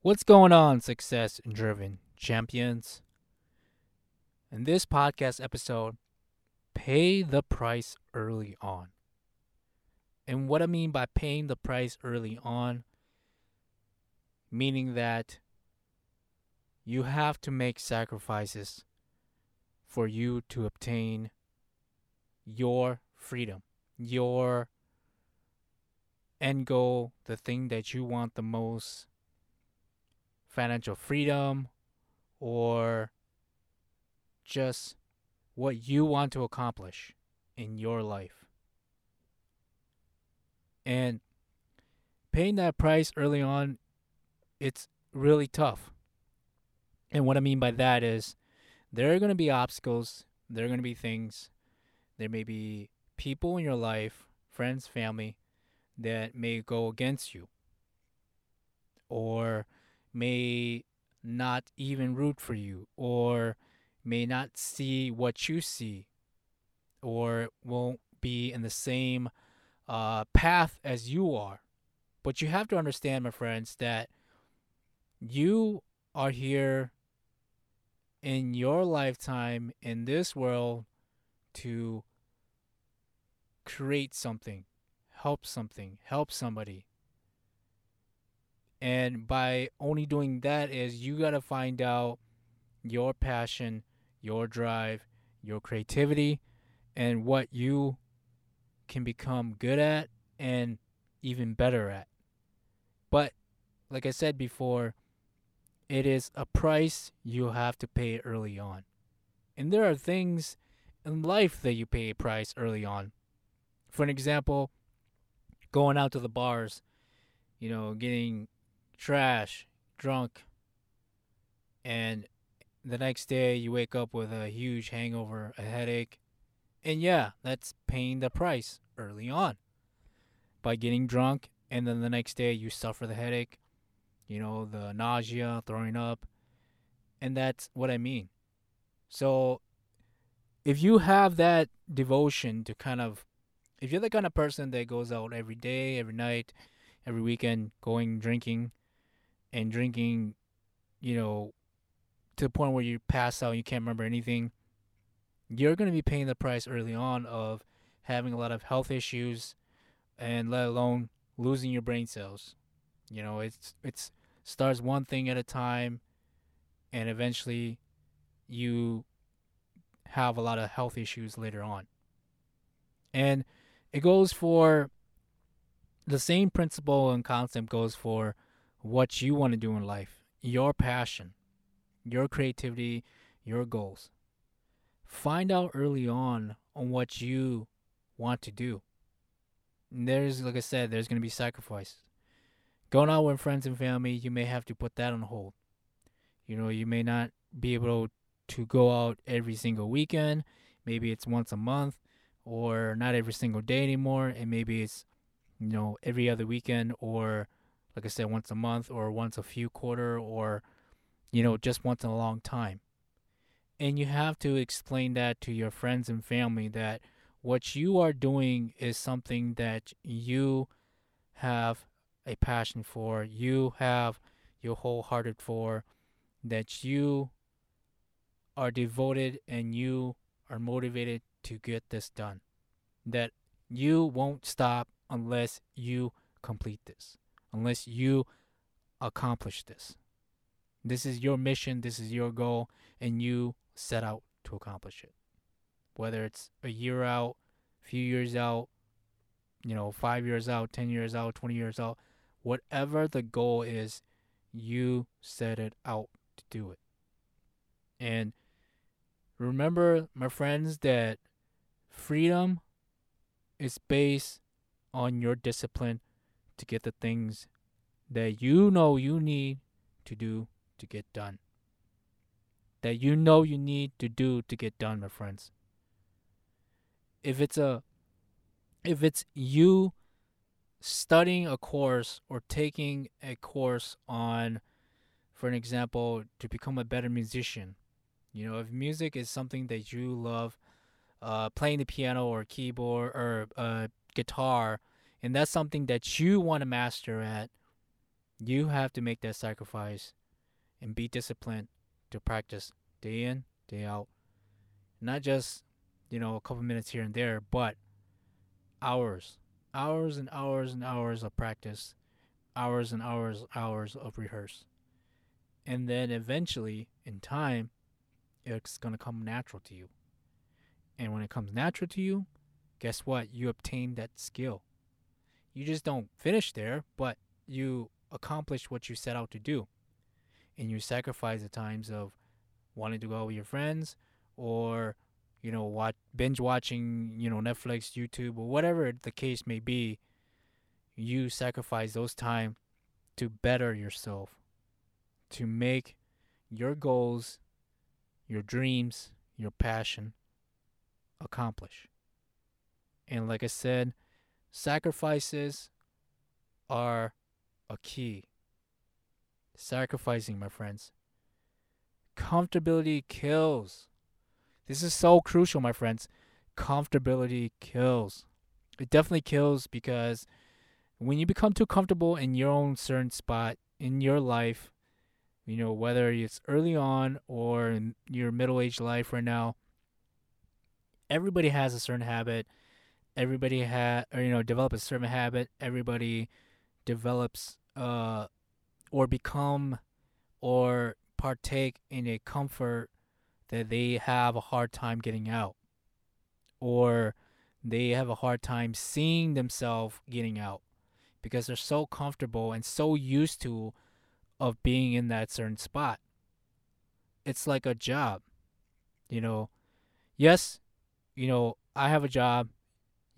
What's going on, success driven champions? In this podcast episode, pay the price early on. And what I mean by paying the price early on, meaning that you have to make sacrifices for you to obtain your freedom, your end goal, the thing that you want the most financial freedom or just what you want to accomplish in your life. And paying that price early on, it's really tough. And what I mean by that is there are going to be obstacles, there are going to be things, there may be people in your life, friends, family, that may go against you or may not even root for you or may not see what you see or won't be in the same uh, path as you are. But you have to understand, my friends, that you are here in your lifetime in this world to create something, help something, help somebody. And by only doing that is you got to find out your passion, your drive, your creativity and what you can become good at and even better at. But like I said before, it is a price you have to pay early on. And there are things in life that you pay a price early on. For an example, going out to the bars, you know, getting trash, drunk, and the next day you wake up with a huge hangover, a headache, and yeah, that's paying the price early on by getting drunk, and then the next day you suffer the headache, you know, the nausea, throwing up, and that's what I mean. So if you have that devotion to kind of if you're the kind of person that goes out every day, every night, every weekend, going drinking and drinking, you know, to the point where you pass out and you can't remember anything, you're going to be paying the price early on of having a lot of health issues and let alone losing your brain cells. You know, it's it's starts one thing at a time and eventually you have a lot of health issues later on. And it goes for the same principle and concept goes for what you want to do in life, your passion, your creativity, your goals. Find out early on on what you want to do. And there's, like I said, there's going to be sacrifice. Going out with friends and family, you may have to put that on hold. You know, you may not be able to go out every single weekend. Maybe it's once a month or not every single day anymore. And maybe it's, you know, every other weekend or like I said, once a month or once a few quarter or, you know, just once in a long time. And you have to explain that to your friends and family that what you are doing is something that you have a passion for, you have your wholehearted for, that you are devoted and you are motivated to get this done. That you won't stop unless you complete this unless you accomplish this. This is your mission, this is your goal, and you set out to accomplish it. Whether it's a year out, few years out, you know, five years out, 10 years out, 20 years out, whatever the goal is, you set it out to do it. And remember, my friends, that freedom is based on your discipline to get the things that you know you need to do to get done. That you know you need to do to get done, my friends. If it's a if it's you studying a course or taking a course on for an example to become a better musician you know if music is something that you love uh, playing the piano or keyboard or uh, guitar and that's something that you want to master at, You have to make that sacrifice and be disciplined to practice day in, day out. Not just, you know, a couple minutes here and there, but hours, hours and hours and hours of practice, hours and hours, hours of rehearse. And then eventually, in time, it's going to come natural to you. And when it comes natural to you, guess what? You obtain that skill. You just don't finish there, but you accomplish what you set out to do. And you sacrifice the times of wanting to go out with your friends or you know watch binge watching you know Netflix, YouTube or whatever the case may be. You sacrifice those time to better yourself, to make your goals, your dreams, your passion accomplish. And like I said, sacrifices are a key. Sacrificing, my friends. Comfortability kills. This is so crucial, my friends. Comfortability kills. It definitely kills because when you become too comfortable in your own certain spot in your life, you know, whether it's early on or in your middle aged life right now, everybody has a certain habit. Everybody had, or you know, develop a certain habit. Everybody develops, uh, or become, or partake in a comfort that they have a hard time getting out, or they have a hard time seeing themselves getting out because they're so comfortable and so used to of being in that certain spot. It's like a job. You know, yes, you know, I have a job,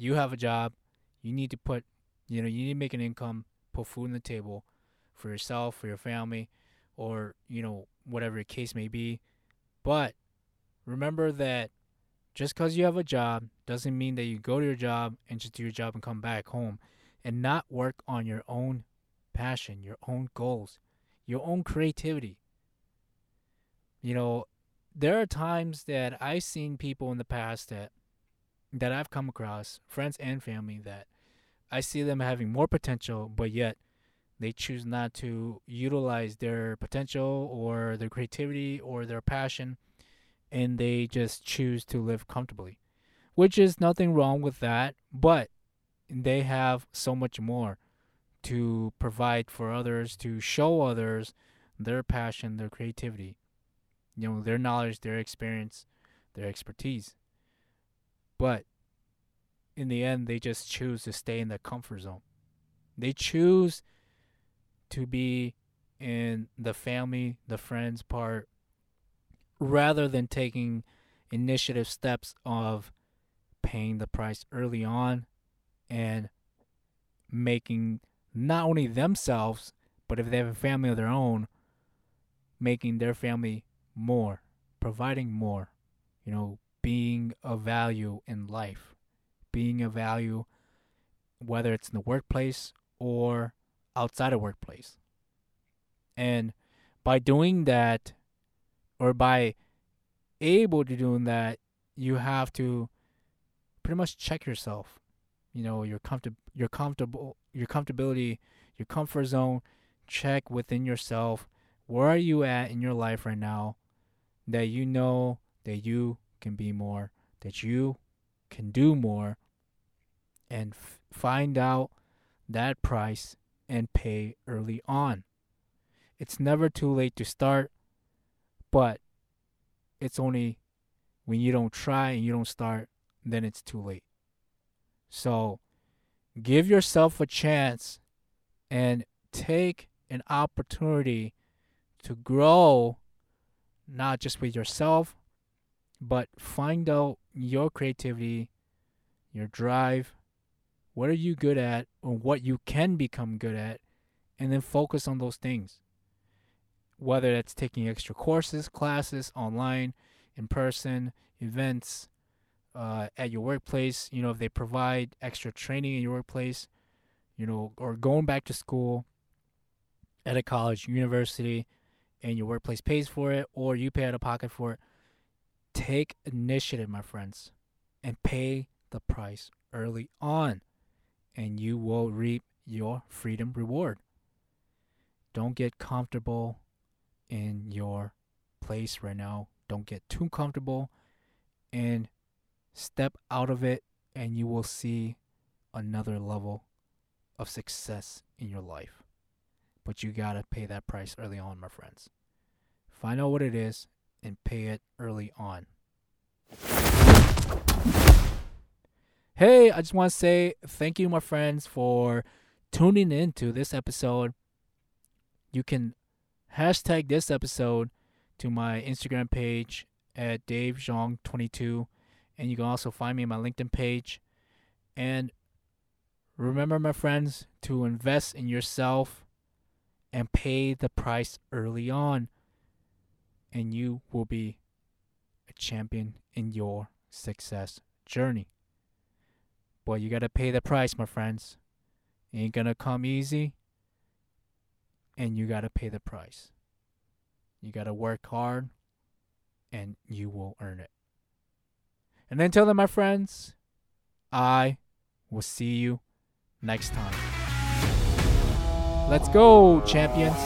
you have a job, you need to put, you know, you need to make an income, put food on the table for yourself, for your family, or, you know, whatever the case may be. But remember that just because you have a job doesn't mean that you go to your job and just do your job and come back home and not work on your own passion, your own goals, your own creativity. You know, there are times that I've seen people in the past that that I've come across, friends and family, that I see them having more potential, but yet they choose not to utilize their potential or their creativity or their passion, and they just choose to live comfortably, which is nothing wrong with that, but they have so much more to provide for others, to show others their passion, their creativity you know, their knowledge, their experience, their expertise. But in the end, they just choose to stay in the comfort zone. They choose to be in the family, the friends part, rather than taking initiative steps of paying the price early on and making not only themselves, but if they have a family of their own, making their family more, providing more, you know, being of value in life, being of value whether it's in the workplace or outside of workplace. And by doing that or by able to doing that, you have to pretty much check yourself. You know, your comfort your comfortable your comfortability, your comfort zone, check within yourself. Where are you at in your life right now? that you know that you can be more, that you can do more, and f- find out that price and pay early on. It's never too late to start, but it's only when you don't try and you don't start, then it's too late. So give yourself a chance and take an opportunity to grow not just with yourself, but find out your creativity, your drive, what are you good at, or what you can become good at, and then focus on those things. Whether that's taking extra courses, classes, online, in person, events, uh, at your workplace, you know, if they provide extra training in your workplace, you know, or going back to school at a college, university, and your workplace pays for it or you pay out of pocket for it, take initiative, my friends, and pay the price early on, and you will reap your freedom reward. don't get comfortable in your place right now. Don't get too comfortable and step out of it, and you will see another level of success in your life. But you gotta pay that price early on, my friends. Find out what it is and pay it early on. Hey, I just want to say thank you, my friends, for tuning in to this episode. You can hashtag this episode to my Instagram page at DavidXiong22, and you can also find me on my LinkedIn page. And remember, my friends, to invest in yourself and pay the price early on, and you will be a champion in your success journey. But you gotta pay the price, my friends. ain't gonna come easy, and you gotta pay the price. You gotta work hard, and you will earn it. And until then, my friends, I will see you next time. Let's go, champions.